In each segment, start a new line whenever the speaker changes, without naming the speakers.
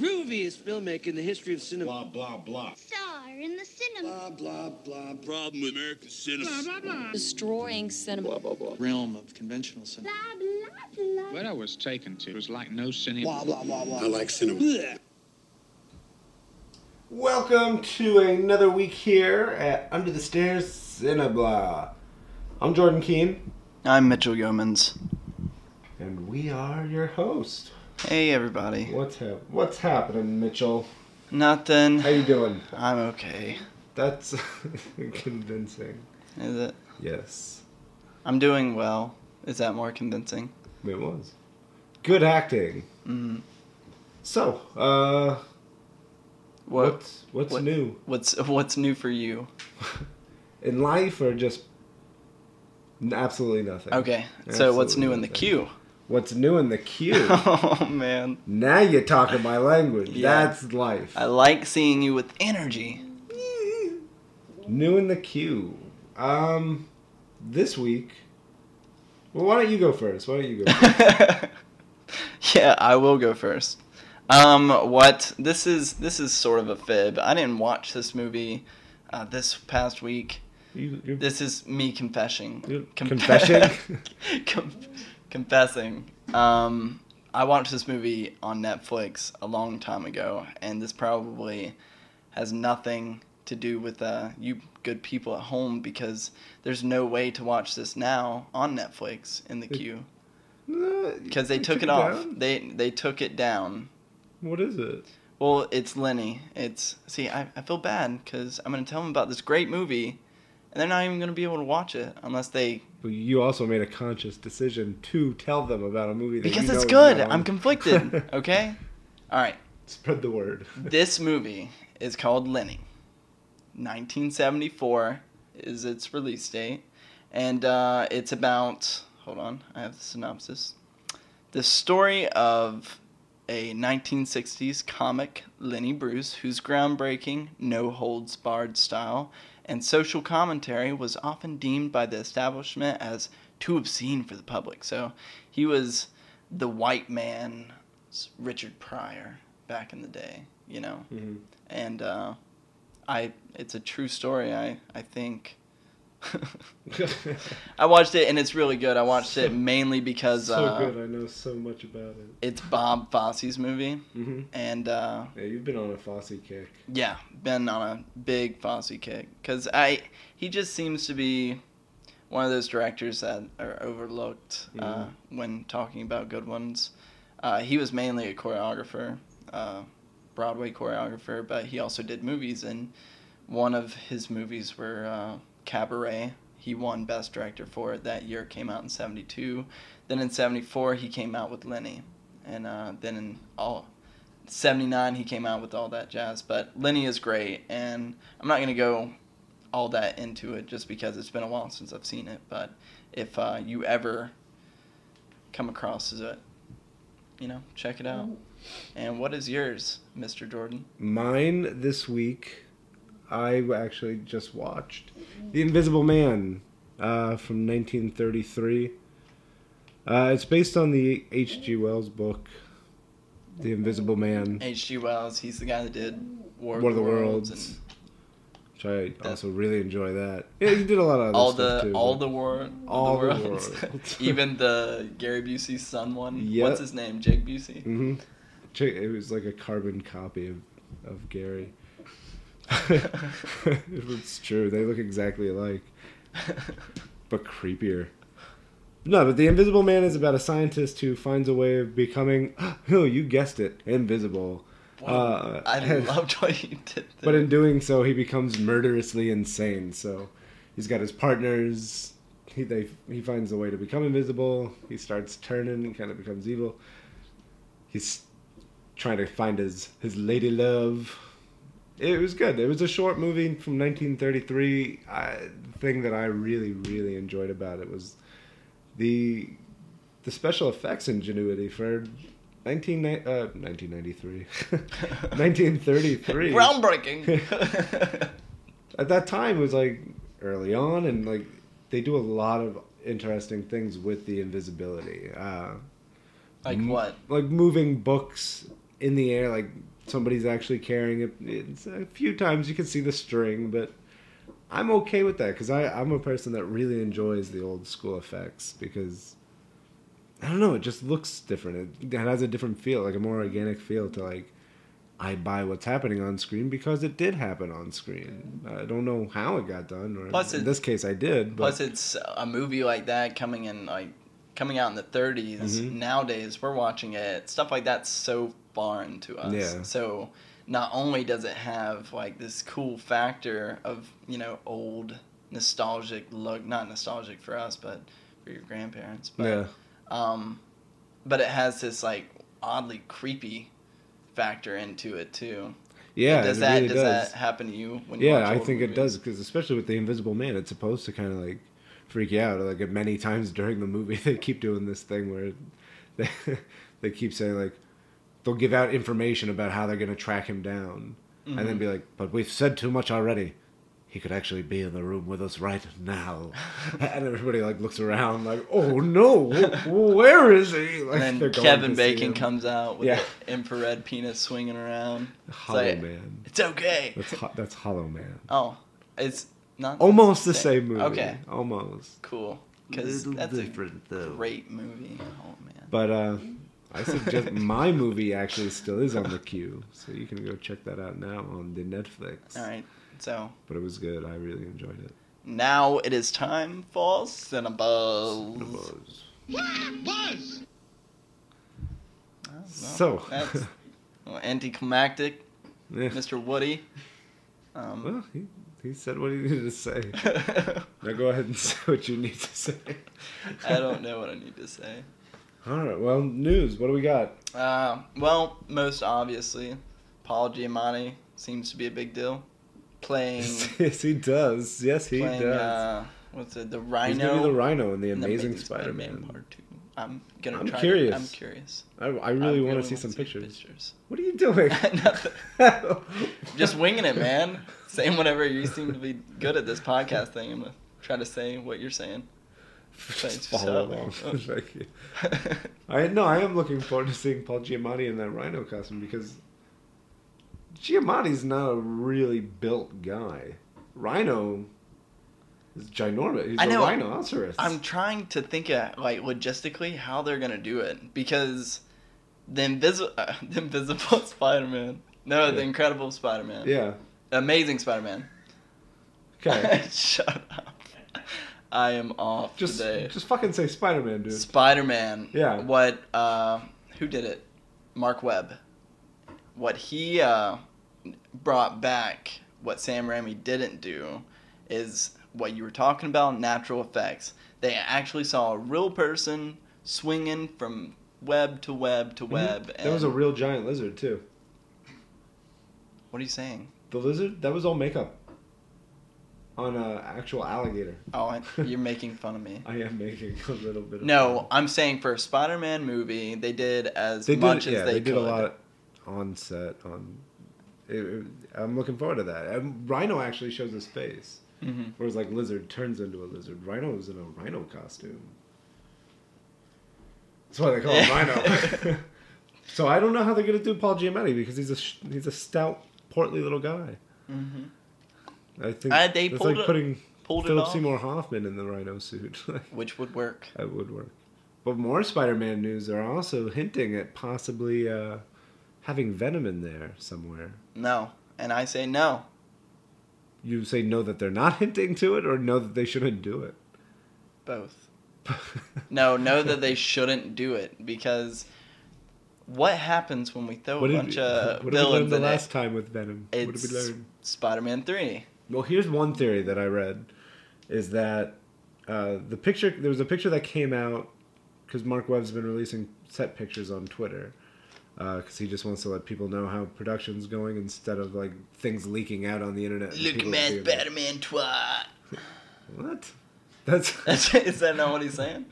grooviest filmmaker in the history of cinema.
Blah, blah, blah.
Star in the cinema.
Blah, blah, blah. Problem with American cinema.
destroying cinema.
realm of conventional cinema.
Blah, blah, blah.
Where I was taken to was like no cinema.
Blah, blah, blah, blah. I like cinema.
Blech.
Welcome to another week here at Under the Stairs Cineblah. I'm Jordan Keene,
I'm Mitchell Yeomans.
and we are your host.
Hey everybody.
What's hap- What's happening, Mitchell?
Nothing.
How you doing?
I'm okay.
That's convincing.
Is it?
Yes,
I'm doing well. Is that more convincing?
it was. Good acting.
Mm.
So, uh,
What,
what's what's
what-
new
what's what's new for you?
in life, or just absolutely nothing?
Okay. So what's
Absolutely
new in the queue?
What's new in the queue?
oh man.
now you're talking my language.
Yeah.
That's life.
I like seeing you with energy.
New in the queue. Um, this week. Well, why don't you go first? Why don't you go? First?
yeah, I will go first. Um, what this is this is sort of a fib. I didn't watch this movie uh, this past week.
you,
This is me confessing.
You're
Conf-
confessing?
confessing. Um, I watched this movie on Netflix a long time ago, and this probably has nothing to do with uh, you good people at home because there's no way to watch this now on Netflix in the
It-
queue
Uh,
because they
you
took it off.
down?
They they took it down.
What is it?
Well, it's Lenny. It's see, I, I feel bad because I'm gonna tell them about this great movie, and they're not even gonna be able to watch it unless they
you also made a conscious decision to tell them about a movie that
because it's good. I'm conflicted. Okay, all right.
Spread the word.
This movie is called Lenny. 1974 is its release date, and uh, it's about. Hold on, I have the synopsis. The story of a 1960s comic, Lenny Bruce, whose groundbreaking, no holds barred style and social commentary was often deemed by the establishment as too obscene for the public. So he was the white man, Richard Pryor back in the day, you know?
Mhm.
And uh, I, it's a true story, I, I think. I watched it and it's really good. I watched it mainly because
so
uh,
good. I know so much about it.
it's Bob Fosse's movie,
hmm
and uh,
Yeah, you've been on a Fosse kick.
yeah, been on a big Fosse kick because I he just seems to be one of those directors that are overlooked uh, when talking about good ones. Uh, he was mainly a choreographer, uh, Broadway choreographer, but he also did movies, and one of his movies were uh, Cabaret. He won Best Director for it that year. Came out in '72. Then in '74 he came out with Lenny, and uh, then in all 79 he came out with all that jazz but lenny is great and i'm not going to go all that into it just because it's been a while since i've seen it but if uh, you ever come across it you know check it out and what is yours mr jordan
Mine this week, I actually just watched The Invisible Man uh, from 1933. Uh, it's based on the H.G. Wells book, The Invisible Man,
hg wells he's the guy that did war,
War of the
Worlds,
Worlds. which I also really enjoy that. Yeah, he did a lot of other
all
stuff
the
too.
all the war
All
the
the
worlds.
worlds.
even the gary busey's son one
Yep.
what's his name jake busey
Mm-hmm. It was like a carbon copy of, of Gary. it's true. They look exactly alike, but creepier. No, but the Invisible Man is about a scientist who finds a way of becoming, oh, you guessed it, invisible. Uh,
i
and-
loved what you did there.
But in doing so, he becomes murderously insane. So he's got his partners. He they he finds a way to become invisible. He starts turning and kind of becomes evil. He's trying to find his his lady love. It was good. It was a short movie from 1933. I, the thing that I really really enjoyed about it was the the special effects ingenuity for 19, uh, 1993 1933
groundbreaking
at that time it was like early on and like they do a lot of interesting things with the invisibility uh
like what
like moving books in the air, like somebody's actually carrying it. It's a few times you can see the string, but I'm okay with that because I'm a person that really enjoys the old school effects because I don't know, it just looks different. It, it has a different feel, like a more organic feel to like. I buy what's happening on screen because it did happen on screen. I don't know how it got done, or
Plus
in
it-
this case, I did. But
Plus, it's a movie like that coming in like coming out in the 30s.
Mhm.
Nowadays, we're watching it. Stuff like that's so foreign to us.
Yeah.
So not only does it have like this cool factor of you know old nostalgic look, not nostalgic for us, but for your grandparents. But
yeah,
um, but it has this like oddly creepy factor into it too.
yeah,
does that
really
does,
does.
that happen to you when you
Yeah, I think it does because especially with the Invisible Man, it's supposed to kind of like freak you out. Like many times during the movie, they keep doing this thing where they they keep saying like they'll give out information about how they're gonna track him down, and then be like, "But we've said too much already." He could actually be in the room with us right now, and everybody like looks around like, "Oh no, where is he?" Like
And then Kevin Bacon comes out with
Yeah.
the infrared penis swinging around. It's
Hollow
like,
Man.
It's okay.
That's ho- that's Hollow Man.
Oh, it's not
Almost the same movie.
Okay,
almost.
cool. Because that's
different,
a
though.
great movie. Oh man.
But uh, I suggest my movie actually still is on the queue, so you can go check that out now on the Netflix.
All right. So
But it was good. I really enjoyed it.
now it is time for Cinnabuzz.
Buzz.
Buzz!
So,
that's well, anticlimactic,
yeah.
Mr. Woody. Um,
well, he, he said what he needed to say. Now go ahead and say what you need to say.
I don't know what I need to say.
All right. Well, news. What do we got?
Uh, well, most obviously, Paul Giamatti seems to be a big deal. Playing,
yes, he does. Yes, he
playing,
does.
uh, what's it, the Rhino.
He's gonna be the Rhino in the
in the
Amazing Spider-Man.
Part Two. I'm gonna
I'm
try.
curious.
To, I'm curious.
I, I really want to see some pictures.
pictures.
What are you doing?
Just winging it, man. Saying whatever. You seem to be good at this podcast thing. I'm gonna try to say what you're saying.
Just follow along.
oh.
I no, I am looking forward to seeing Paul Giamatti in that Rhino costume because Giamatti's not a really built guy. Rhino is ginormous. He's
I know.
a rhinoceros.
I'm trying to think of like logistically how they're gonna do it because the invisible, uh, the invisible Spider-Man. No, the Incredible Spider-Man.
yeah.
Amazing Spider-Man.
Okay.
Shut up. I am off
just
today.
just fucking say Spider-Man, dude.
Spider-Man.
Yeah.
What? Uh, who did it? Mark Webb. What he uh, brought back, what Sam Raimi didn't do, is what you were talking about: natural effects. They actually saw a real person swinging from web to web to web.
Mhm. That was a real giant lizard too.
What are you saying?
The lizard that was all makeup on an actual alligator.
Oh, I- you're making fun of me.
I am making a little bit. of
No, I'm saying for a Spider-Man movie, they did as
they
much
did,
as
yeah,
they,
they, did
could.
a lot on set. On, it, it- I'm looking forward to that. And Rhino actually shows his face,
Mhm.
whereas like lizard turns into a lizard. Rhino is in a rhino costume. That's why they call him Rhino. so I don't know how they're gonna do Paul Giamatti because he's a he's a stout, portly little guy.
Mhm.
I think
Uh, they
it's
pulled
like
it-
putting
Pulled
Philip Seymour Hoffman in the Rhino suit.
which would work.
That would work. But more Spider-Man news are also hinting at possibly uh, having Venom in there somewhere.
No, and I say no.
You say no that they're not hinting to it, or no that they shouldn't do it.
Both. No, know that they shouldn't do it because what happens when we throw
What
a bunch
we,
of
what did we learn
villains
the last
it?
time with Venom? what did we
It's
learn?
Spider-Man Three.
Well, here's one theory that I read, is that uh, the picture there was a picture that came out because Mark Webb's been releasing set pictures on Twitter because he just wants to let people know how production's going instead of like things leaking out on the internet.
Look, man,
being
Spider-Man twat.
What? That's
Is that not what he's saying?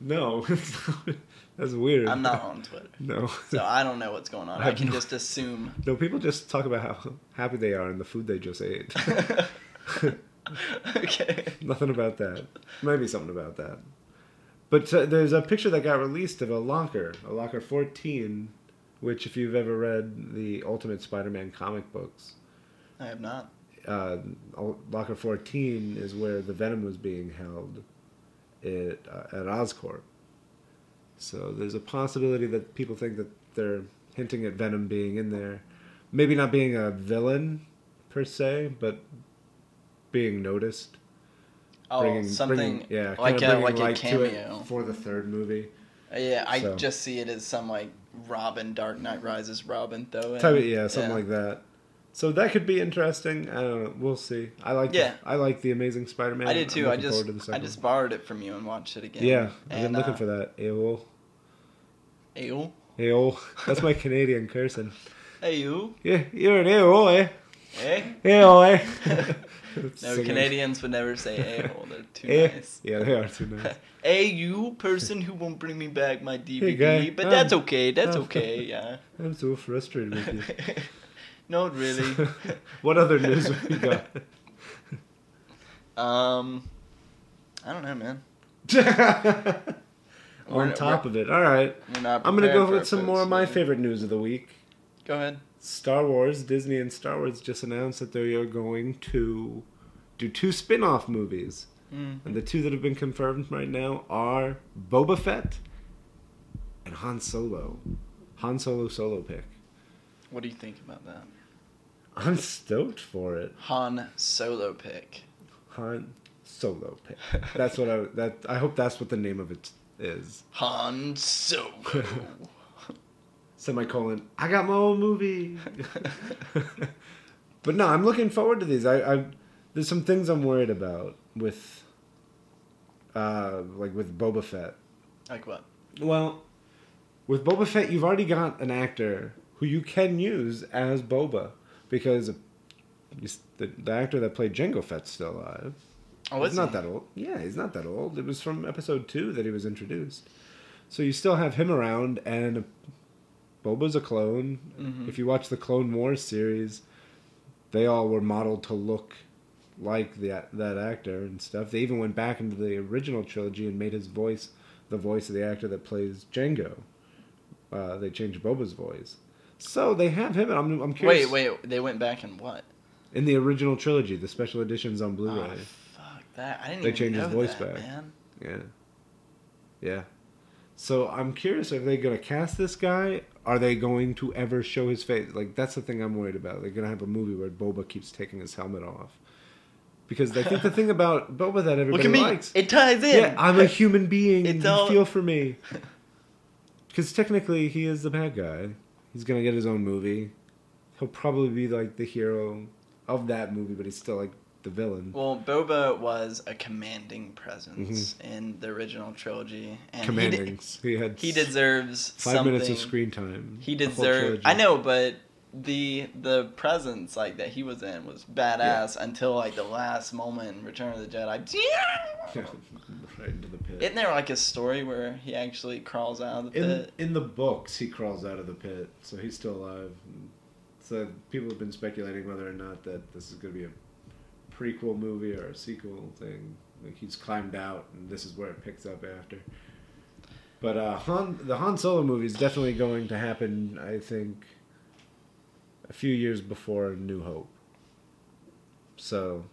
no. That's weird.
I'm not on Twitter,
No.
so I don't know what's going on.
I
I can
no-
just assume.
no. People just talk about how happy they are and the food they just ate.
okay.
Nothing about that. Maybe something about that. But uh, there's a picture that got released of a locker, a locker 14, which if you've ever read the Ultimate Spider-Man comic books,
I have not.
uh, Locker 14 is where the Venom was being held at, uh, at Oscorp. So there's a possibility that people think that they're hinting at Venom being in there. Maybe not being a villain per se, but being noticed.
Oh,
Bringing-
something
bringing- yeah,
like a like a
light to it
cameo.
for the third movie.
Yeah, I
So.
just see it as some like Robin, Dark Knight Rises Robin though.
Type of- yeah, something like that. So that could be interesting. I don't know. We'll see. I like.
Yeah.
The, I like the Amazing Spider-Man.
I did too. I just
to
I just borrowed it from you and watched it again.
Yeah, I've been looking
uh,
for that. Ayo.
Ayo.
Ayo. That's my Canadian cursing.
Ayo.
Yeah, you're an Ayo, eh?
Eh?
Ayo, eh?
No,
Singing.
Canadians would never say a-hole. They're too
Eh?
nice.
Yeah, they are too nice.
Hey, you person who won't bring me back my DVD.
guy,
but
um,
that's okay. That's
um,
okay. Yeah.
I'm so frustrated with you.
Not really.
what other news have we got?
um, I don't know, man.
On top of it. All right.
We're not.
I'm going to go with some more of my favorite news of the week.
Go ahead.
Star Wars, Disney and Star Wars just announced that they are going to do two spin off movies.
Mm.
And the two that have been confirmed right now are Boba Fett and Han Solo. Han Solo solo pick.
What do you think about that?
I'm stoked for it.
Han Solo pick.
Han Solo pick. That's what I that I hope that's what the name of it is.
Han Solo.
Semicolon. I got my own movie. but no, I'm looking forward to these. I, I there's some things I'm worried about with uh like with Boba Fett.
like what?
Well, with Boba Fett, you've already got an actor who you can use as Boba because the, the actor that played Jango Fett's still alive.
Oh,
he's not
he?
that old. Yeah, he's not that old. It was from episode two that he was introduced. So you still have him around, and Boba's a clone.
Mhm.
If you watch the Clone Wars series, they all were modeled to look like the, that actor and stuff. They even went back into the original trilogy and made his voice the voice of the actor that plays Jango. Uh, they changed Boba's voice. So they have him, and I'm, I'm curious.
Wait, wait. They went back and what?
In the original trilogy, the special editions on Blu-ray.
Oh, fuck that. I didn't
They changed his voice
that,
back.
man.
Yeah. Yeah. So I'm curious are they gonna cast this guy? Are they going to ever show his face? Like that's the thing I'm worried about. They're gonna have a movie where Boba keeps taking his helmet off. Because I think the thing about Boba that
Look
everybody
at me.
likes.
It ties in.
yeah, I'm a human being.
It's all-
feel for me. Because technically, he is the bad guy. He's gonna get his own movie. He'll probably be like the hero of that movie, but he's still like the villain.
Well, Boba was a commanding presence in the original trilogy, and he,
Mm-hmm. Commanding.
de-
He, had
he deserves
five
something.
minutes of screen time.
He
the whole
deserved.
trilogy.
I know, but the the presence like that he was in was badass until like the last moment in Return of the Jedi.
right into the pit.
Isn't there like a story where he actually crawls out of the
in
pit?
in the books, he crawls out of the pit, so he's still alive. So people have been speculating whether or not that this is going to be a prequel movie or a sequel thing. Like he's climbed out, and this is where it picks up after. But uh, Han, the Han Solo movie is definitely going to happen. I think a few years before New Hope. So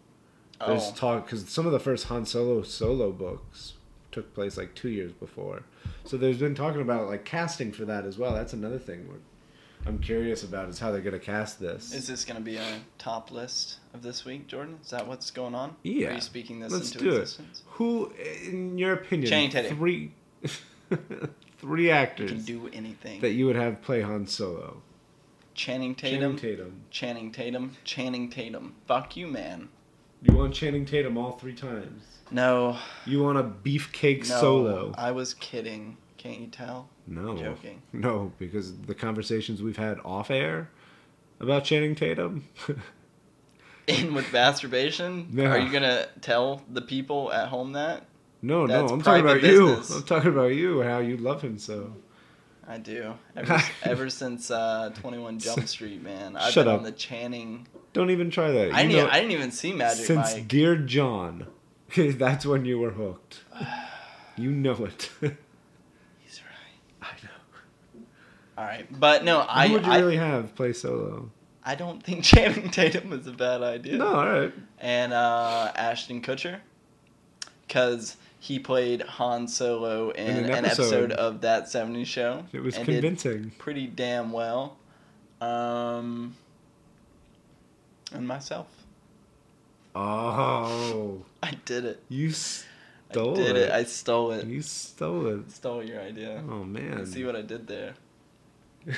there's
Oh.
talk because some of the first Han Solo solo books took place like two years before. So there's been talking about like casting for that as well. That's another thing we're, I'm curious about is how they're gonna cast this.
Is this going to be a top list of this week, Jordan? Is that what's going on?
Yeah.
Are you speaking this
Let's
into
do
existence?
it. Who, in your opinion,
Channing Tatum.
three, three
He
actors
can do anything.
that you would have play Han Solo?
Channing Tatum.
Channing Tatum.
Channing Tatum. Channing Tatum. Fuck you, man.
You want Channing Tatum all three times.
No.
You want a beefcake
No.
solo.
I was kidding. Can't you tell?
No.
Joking.
No, because the conversations we've had off air about Channing Tatum.
In with masturbation? Are you gonna tell the people at home that?
no,
That's
no, I'm talking about
private
you. I'm talking about you. and How you love him so.
I do. Ever, ever since uh, Twenty One Jump Street, man, I've
Shut
been
up.
on the Channing.
Don't even try that.
I didn't.
know-
I didn't even see Magic
since
Mike.
Dear John, that's when you were hooked. You know it.
He's right.
I know.
All right, but no, I
Who would you
I,
really have play solo?
I don't think Channing Tatum was a bad idea.
No, all right.
and uh, Ashton Kutcher, because he played Han Solo in,
In an
an,
episode.
episode. of that '70s show.
It was convincing.
pretty damn well. Um, and myself,
Oh,
I did it.
you
I
stole
did
it.
it. I stole it.
You stole it.
Stole your idea.
Oh man.
See what I did there.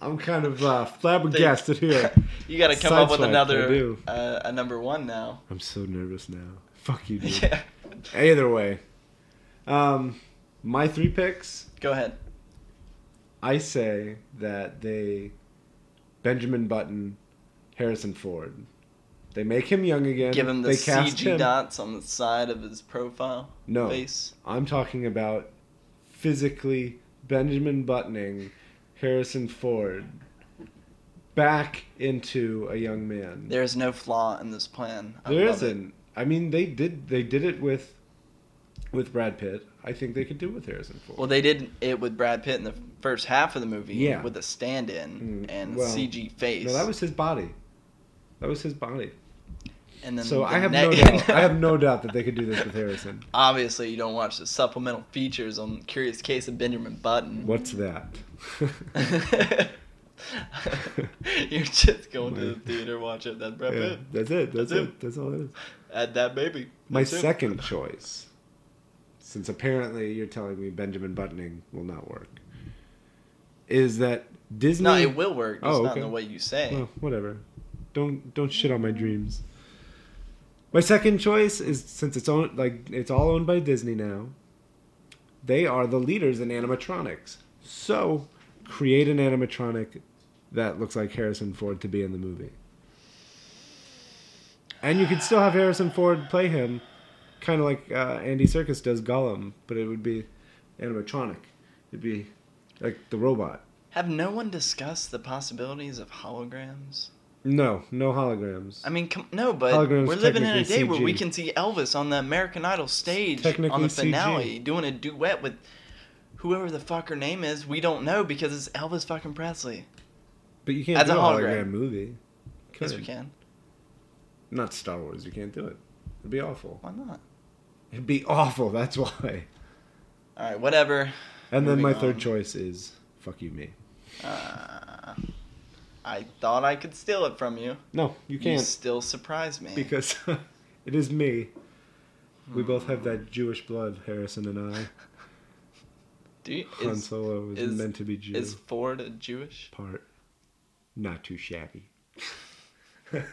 I'm kind of uh, flabbergasted here.
You got to come up with another uh, a number one now.
I'm so nervous now. Fuck you, dude.
Yeah.
Either way, um, my three picks.
Go ahead.
I say that they Benjamin Button, Harrison Ford. They make him young again.
Give him the
they cast
CG
him.
dots on the side of his profile
No,
face.
I'm talking about physically Benjamin Buttoning Harrison Ford back into a young man.
There's no flaw in this plan. I
There
love it.
isn't. I mean, they did. They did it with with Brad Pitt. I think they could do it with Harrison Ford.
Well, they did it with Brad Pitt in the first half of the movie
Yeah.
with a stand-in
Mm,
and
well,
CG face.
no, that was his body. That was his body.
And then
So
the
I have no doubt. I have no doubt that they could do this with Harrison.
Obviously, you don't watch the supplemental features on Curious Case of Benjamin Button.
What's that?
You're just going to the theater watch it. That's
yeah, that's it. That's,
That's
it.
it.
That's all it is.
Add that baby.
My
That's it.
second choice, since apparently you're telling me Benjamin Buttoning will not work, is that Disney.
No, it will work. Just
Oh,
not
okay.
in the way you say.
Well, whatever. Don't don't shit on my dreams. My second choice is since it's owned like it's all owned by Disney now. They are the leaders in animatronics. So, create an animatronic that looks like Harrison Ford to be in the movie. And you could still have Harrison Ford play him, kind of like uh, Andy Serkis does Gollum, but it would be animatronic. It'd be like the robot.
Have no one discussed the possibilities of holograms?
No, no holograms.
I mean, come, no, but
Holograms
we're living in a day where we can see Elvis on the American Idol stage on the
CG.
finale doing a duet with whoever the fuck her name is. We don't know because it's Elvis fucking Presley.
But you can't
As
do
a hologram.
hologram movie.
Yes,
Could.
we can.
Not Star Wars. You can't do it. It'd be awful.
Why not?
It'd be awful. That's why.
All right, whatever.
And then
Moving
my third choice is fuck you, me.
Uh, I thought I could steal it from you.
No, you can't You
still surprise me.
because it is me. We hmm. both have that Jewish blood, Harrison and I.
Do you,
Han
is,
Solo is,
is-
meant to be Jew.
is Ford a Jewish?
part. Not too shabby.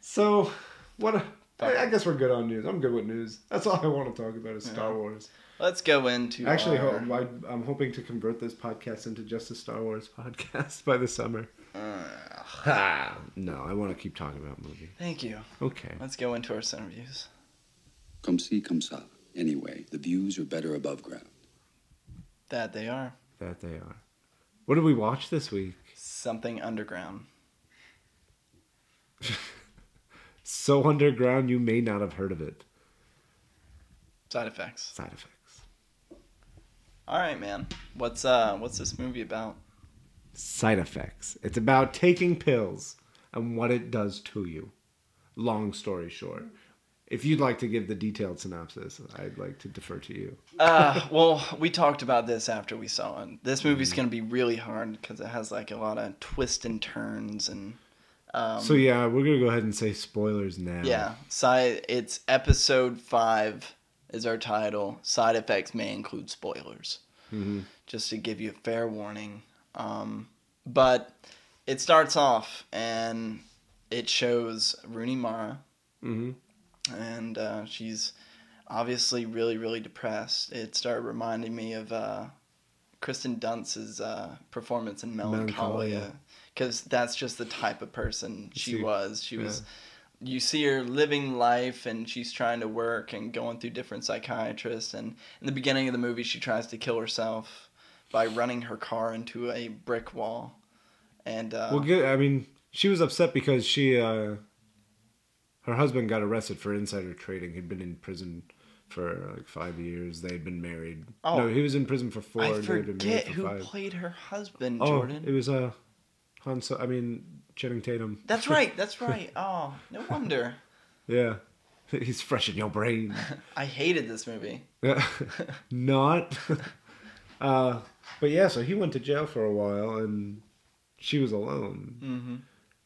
so, what? A, I, I guess we're good on news. I'm good with news. That's all I want to talk about is Star
Yeah.
Wars.
Let's go into
Actually,
our,
ho- I, I'm hoping to convert this podcast into just a Star Wars podcast by the summer.
uh,
No, I want to keep talking about movies.
thank you.
Okay.
Let's go into our center views.
Come see, come saw. Anyway, the views are better above ground.
That they are
That they are. What did we watch this week?
something underground.
So underground, you may not have heard of it.
Side effects.
Side effects.
All right, man. What's uh what's this movie about?
Side effects. It's about taking pills and what it does to you. Long story short. If you'd like to give the detailed synopsis, I'd like to defer to you.
Uh, well, we talked about this after we saw it. This
Mm-hmm.
movie's gonna be really hard because it has like a lot of twists and turns and. Um,
so yeah, we're gonna go ahead and say spoilers now.
Yeah, side. It's episode five is our title. Side effects may include spoilers,
Mhm.
just to give you a fair warning. Um, but it starts off and it shows Rooney Mara,
Mm-hmm.
and uh, she's obviously really, really depressed. It started reminding me of uh, Kristen Dunst's uh, performance in Melancholia,
Melancholia.
Because that's just the type of person she was. She
yeah.
was. You see her living life, and she's trying to work and going through different psychiatrists. And in the beginning of the movie, she tries to kill herself by running her car into a brick wall. And uh,
Well, good. I mean, she was upset because she, uh, her husband got arrested for insider trading. He'd been in prison for like five years. They'd been married.
Oh.
no, he was in prison for four.
I forget
for
who
five.
played her husband,
oh,
Jordan.
it was uh, Han. So- I mean, Channing Tatum.
That's right. That's right. Oh, no wonder.
Yeah, he's fresh in your brain.
I hated this movie.
Yeah, not. uh, but yeah, so he went to jail for a while, and she was alone
Mm-hmm.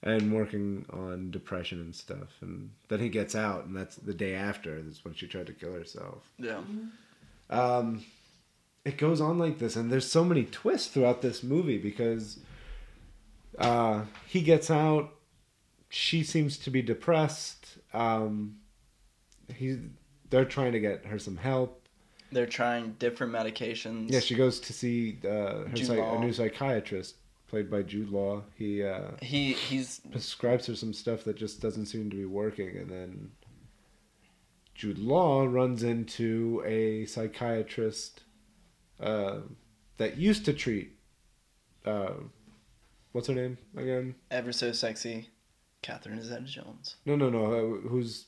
and working on depression and stuff. And then he gets out, and that's the day after. That's when she tried to kill herself.
Yeah.
Um, it goes on like this, and there's so many twists throughout this movie because uh, he gets out. She seems to be depressed. Um, he, they're trying to get her some help.
They're trying different medications.
Yeah, she goes to see uh, her
Jude
psych- a new psychiatrist played by Jude Law. He uh,
He he's
prescribes her some stuff that just doesn't seem to be working, and then Jude Law runs into a psychiatrist uh, that used to treat. Uh, what's her name again?
ever so sexy, Catherine Zeta Jones.
No, no, no. Uh, who's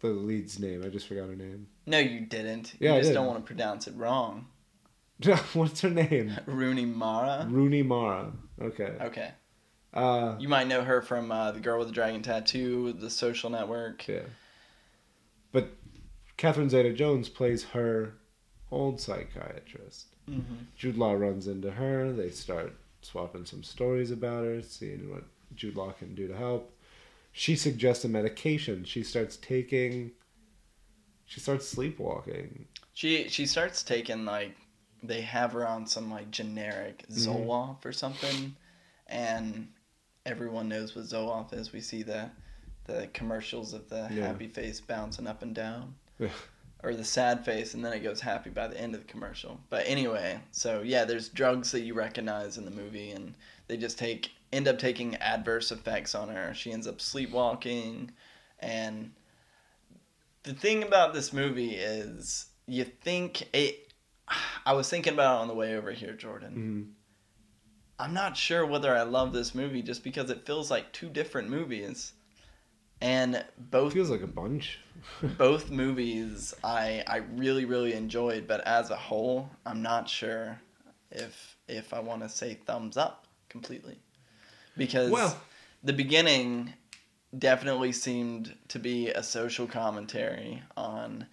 the lead's name? I just forgot her name.
No, you didn't.
Yeah,
you
I
just don't want to pronounce it wrong.
what's her name?
Rooney Mara.
Rooney Mara. Okay.
Okay.
Uh,
You might know her from uh, The Girl with the Dragon Tattoo, The Social Network.
Yeah. But Catherine Zeta Jones plays her old psychiatrist.
Mm-hmm.
Jude Law runs into her. They start swapping some stories about her, seeing what Jude Law can do to help. She suggests a medication. She starts taking. She starts sleepwalking.
She she starts taking like they have her on some like generic
Mm-hmm.
Zoloft or something, and everyone knows what Zoloft is. We see the the commercials of the
Yeah.
happy face bouncing up and down,
Yeah.
Or the sad face, and then it goes happy by the end of the commercial. But anyway, so yeah, there's drugs that you recognize in the movie, and they just take end up taking adverse effects on her. She ends up sleepwalking, and the thing about this movie is you think it I was thinking about it on the way over here, Jordan.
Mhm.
I'm not sure whether I love this movie just because it feels like two different movies. And both
Feels like a bunch.
both movies I I really really enjoyed, but as a whole, I'm not sure if if I want to say thumbs up completely. Because
Well-
the beginning definitely seemed to be a social commentary on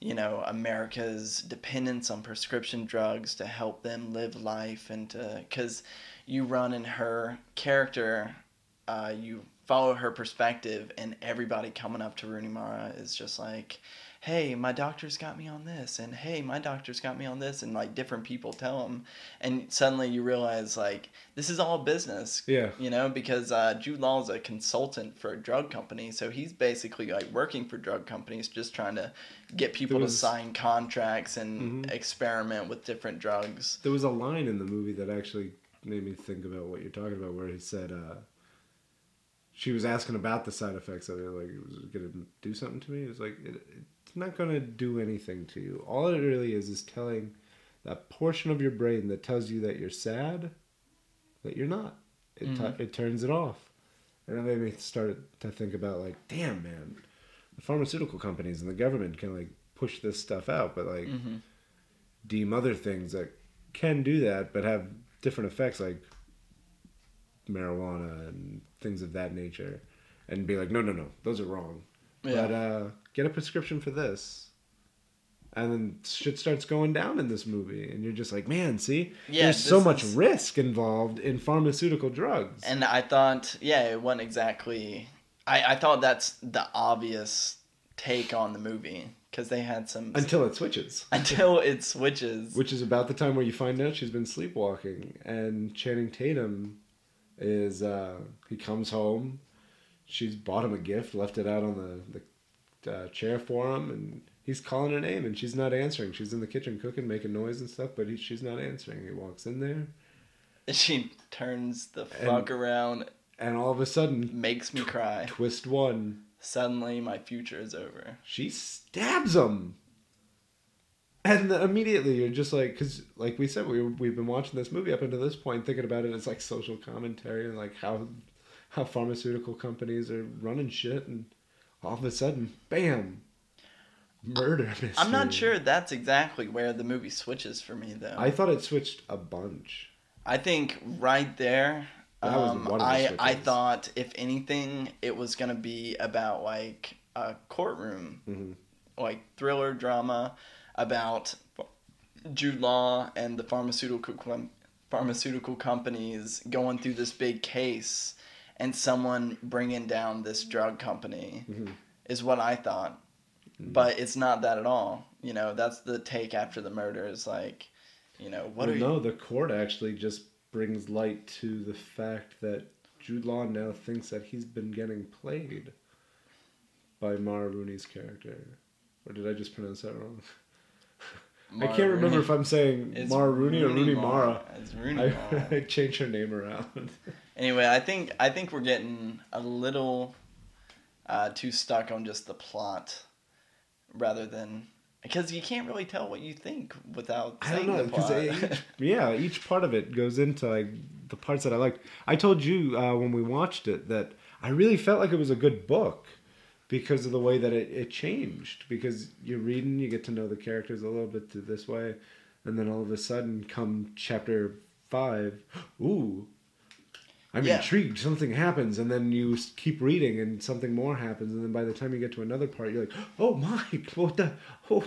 you know America's dependence on prescription drugs to help them live life and to cuz you run in her character uh, you follow her perspective and everybody coming up to Rooney Mara is just like hey my doctor's got me on this and hey my doctor's got me on this and like different people tell them and suddenly you realize like this is all business
Yeah.
you know because uh, Jude Law is a consultant for a drug company so he's basically like working for drug companies just trying to get people
was-
to sign contracts and
Mhm.
experiment with different drugs
There was a line in the movie that actually made me think about what you're talking about, where he said, uh, she was asking about the side effects of it, like, it was it to do something to me? It was like, it, it's not going to do anything to you. All it really is is telling that portion of your brain that tells you that you're sad, that you're not. It, tu-
Mhm.
it turns it off. And it made me start to think about, like, damn, man, the pharmaceutical companies and the government can, like, push this stuff out, but, like,
hmm
deem other things that can do that but have different effects like marijuana and things of that nature and be like no no no those are wrong.
Yeah.
But uh get a prescription for this. And then shit starts going down in this movie and you're just like man see?
Yeah,
there's so much
is-
risk involved in pharmaceutical drugs.
And I thought, yeah, it wasn't exactly. I, I thought that's the obvious take on the movie because they had some
until it switches.
Until it switches.
which is about the time where you find out she's been sleepwalking and channing tatum is uh he comes home she's bought him a gift left it out on the, the uh, chair for him and he's calling her name and she's not answering. She's in the kitchen cooking making noise and stuff but he, she's not answering. He walks in there.
And She turns the
And-
fuck around,
and all of a sudden
makes me cry.
twist one.
Suddenly, my future is over.
she stabs him and immediately you're just like because like we said we, we've been watching this movie up until this point thinking about it as like social commentary and like how how pharmaceutical companies are running shit and all of a sudden bam murder mystery.
I'm not sure that's exactly where the movie switches for me though.
I thought it switched a bunch.
I think right there, um,
one of the
I I thought if anything, it was gonna be about like a courtroom,
Mhm.
like thriller drama about Jude Law and the pharmaceutical com- pharmaceutical companies going through this big case, and someone bringing down this drug company
Mhm.
is what I thought. But it's not that at all. You know, that's the take after the murder. Is like, you know, what
well,
are
no,
you?
the court actually just brings light to the fact that Jude Law now thinks that he's been getting played by Mara Rooney's character. Or did I just pronounce that wrong? I can't remember
Rooney.
if I'm saying
It's
Mara Rooney, or Rooney Mara.
It's Rooney
I,
Mara.
I changed her name around.
anyway, I think I think we're getting a little uh, too stuck on just the plot, rather than because you can't really tell what you think without
I don't know
the
because
plot.
each, yeah, each part of it goes into like the parts that I liked. I told you uh, when we watched it that I really felt like it was a good book because of the way that it, it changed. Because you're reading, you get to know the characters a little bit this way, and then all of a sudden, come chapter five, ooh. I'm
Yeah.
intrigued. Something happens, and then you keep reading, and something more happens, and then by the time you get to another part, you're like, "Oh, my, what the? Oh,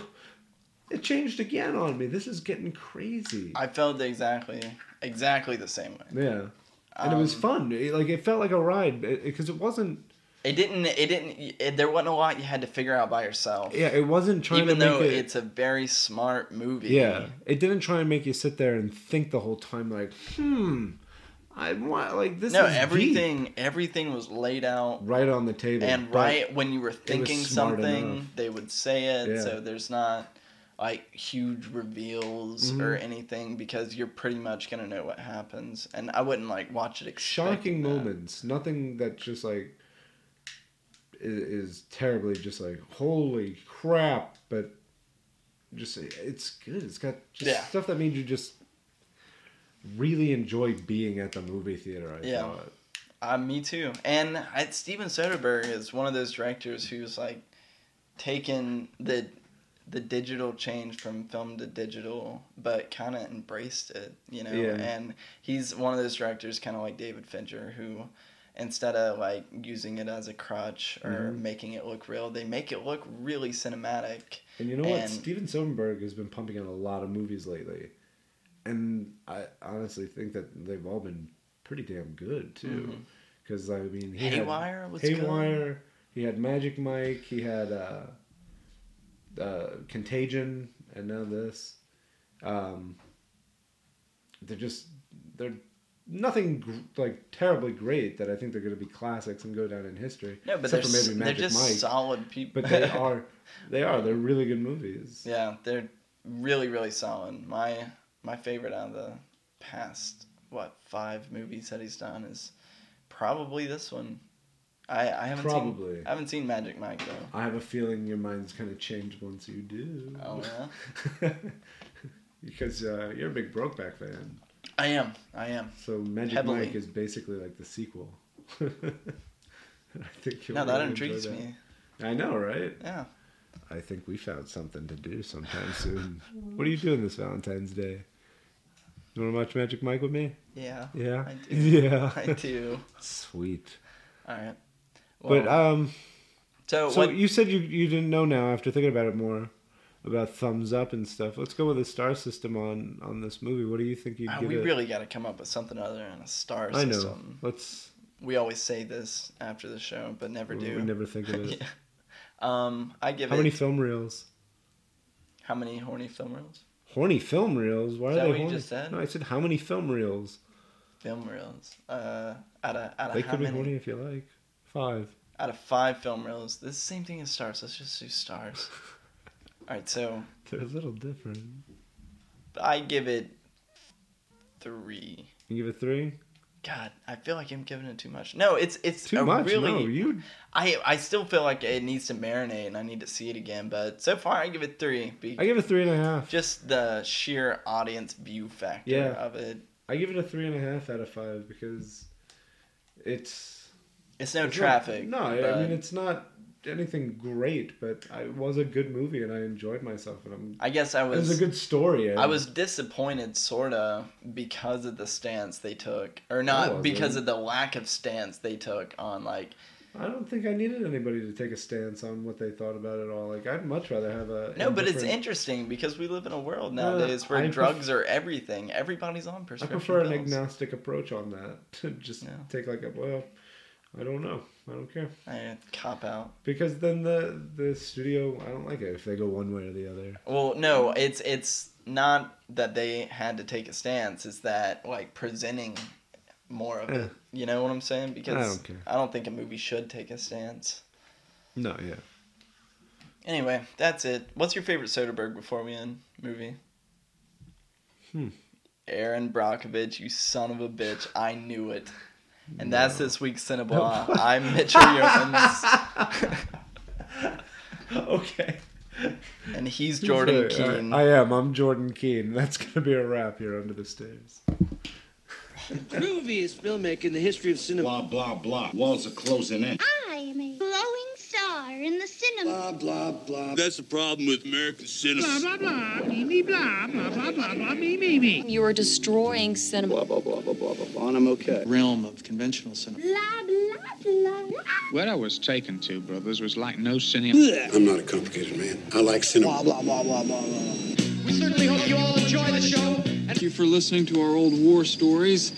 it changed again on me. This is getting crazy.
I felt exactly exactly the same way.
yeah, and it was
Um,
fun. It- like it felt like a ride because it, wasn't.
It didn't. It didn't. It, there wasn't a lot you had to figure out by yourself.
Yeah, it wasn't trying
Even
to
though
make it.
it's a very smart movie.
yeah, it didn't try and make you sit there and think the whole time. Like, hmm, I want like this.
no,
is deep.
everything everything was laid out
right on the table.
and right when you were thinking something
enough.
they would say it
Yeah.
so there's not like huge reveals
Mm-hmm.
or anything because you're pretty much gonna know what happens and i wouldn't like watch it
shocking
that.
moments. Nothing that just like is, is terribly just like holy crap, but just it's good. It's got just
Yeah.
stuff that made you just really enjoy being at the movie theater. I
Yeah.
thought.
uh, me too and I, steven soderbergh is one of those directors who's like taken the the digital change from film to digital but kind of embraced it you know
Yeah.
and he's one of those directors kind of like david fincher who instead of like using it as a crutch or
Mhm.
making it look real they make it look really cinematic
And you know what? Steven Soderbergh has been pumping out a lot of movies lately, and I honestly think that they've all been pretty damn good too. Because I mean, he
Haywire
had
was
Haywire. He had Magic Mike. He had uh, uh, Contagion, and now this. Um, they're just they're nothing gr- like terribly great that I think they're going to be classics and go down in history.
no but
except
they're,
for maybe
they're just
Mike.
solid people
But they are, they are, they're really good movies.
Yeah, they're really really solid. My my favorite out of the past what five movies that he's done is probably this one. I I haven't
Probably.
seen I haven't seen Magic Mike though.
I have a feeling your mind's gonna change once you do.
Oh yeah,
because uh, you're a big Brokeback fan.
I am. I am.
So Magic
Heavily.
Mike is basically like the sequel. I think you'll
No, that
really
intrigues
that.
me.
I know, right?
Yeah.
I think we found something to do sometime soon. what are you doing this Valentine's Day? You want to watch Magic Mike with me?
Yeah.
Yeah.
I do.
Yeah.
I do.
Sweet.
All right.
but um,
so,
so
what?
you said you you didn't know now after thinking about it more about thumbs up and stuff. Let's go with a star system on on this movie. What do you think you'd
uh,
give
we
it?
really got to come up with something other than a star
I know.
system.
Let's.
We always say this after the show, but never do.
We never think of it.
yeah. Um, I give
How
it.
many film reels?
how many horny film reels?
Horny film reels. Why
Is
are they
what you
horny?
just said?
No, I said how many film reels.
Film reels. Uh, out of out of
They
how
could be
many?
horny if you like. Five.
Out of five film reels. This is the same thing as stars. Let's just do stars. All right, so
They're a little different.
I give it three.
You give it three.
God, I feel like I'm giving it too much. No, it's it's
Too much.
really.
No, you.
I I still feel like it needs to marinate, and I need to see it again. But so far, I give it three.
I give it three and a half.
just the sheer audience view factor
Yeah.
of it.
I give it a three and a half out of five because it's
It's no
it's not-
traffic.
no, I mean it's not anything great, but I, it was a good movie and I enjoyed myself. And I'm.
I guess I
It was
was.
a good story.
I was disappointed, sorta, because of the stance they took, or not because of the lack of stance they took on like.
I don't think I needed anybody to take a stance on what they thought about it all. Like I'd much rather have a
No, but it's interesting because we live in a world uh, nowadays where
I pref-
drugs are everything. Everybody's on prescription.
I prefer an agnostic approach on that. To just
Yeah.
take like a well, I don't know. I don't care
I cop out.
because then the the studio I don't like it if they go one way or the other.
Well, no, it's it's not that they had to take a stance. It's that like presenting more of
Eh.
it. You know what I'm saying? Because I
don't care.
I don't think a movie should take a stance.
No, yeah.
Anyway, that's it. What's your favorite Soderbergh before we end movie?
Hmm.
Erin Brockovich, you son of a bitch. I knew it. And that's this week's Cinnabon. I'm Mitchell Yeomans,
okay.
and he's Jordan
I-
Keene.
I, am. I'm Jordan Keene. That's gonna be a wrap here under the stairs.
The grooviest filmmaker in the history of cinema.
Blah, blah, blah. Walls are closing in.
I in the cinema.
blah, blah.
That's the problem with American cinema.
blah blah me me blah blah blah blah blah me me me.
You are destroying cinema.
Blah, blah, blah, blah, blah, blah, blah. And I'm okay.
Realm of conventional cinema.
Blah, blah, blah, blah.
Where I was taken to, brothers, was like no cinema.
I'm not a complicated man. I like cinema. Blah, blah, blah, blah, blah, blah.
We certainly hope you all enjoy the show.
Thank you for listening to our old war stories.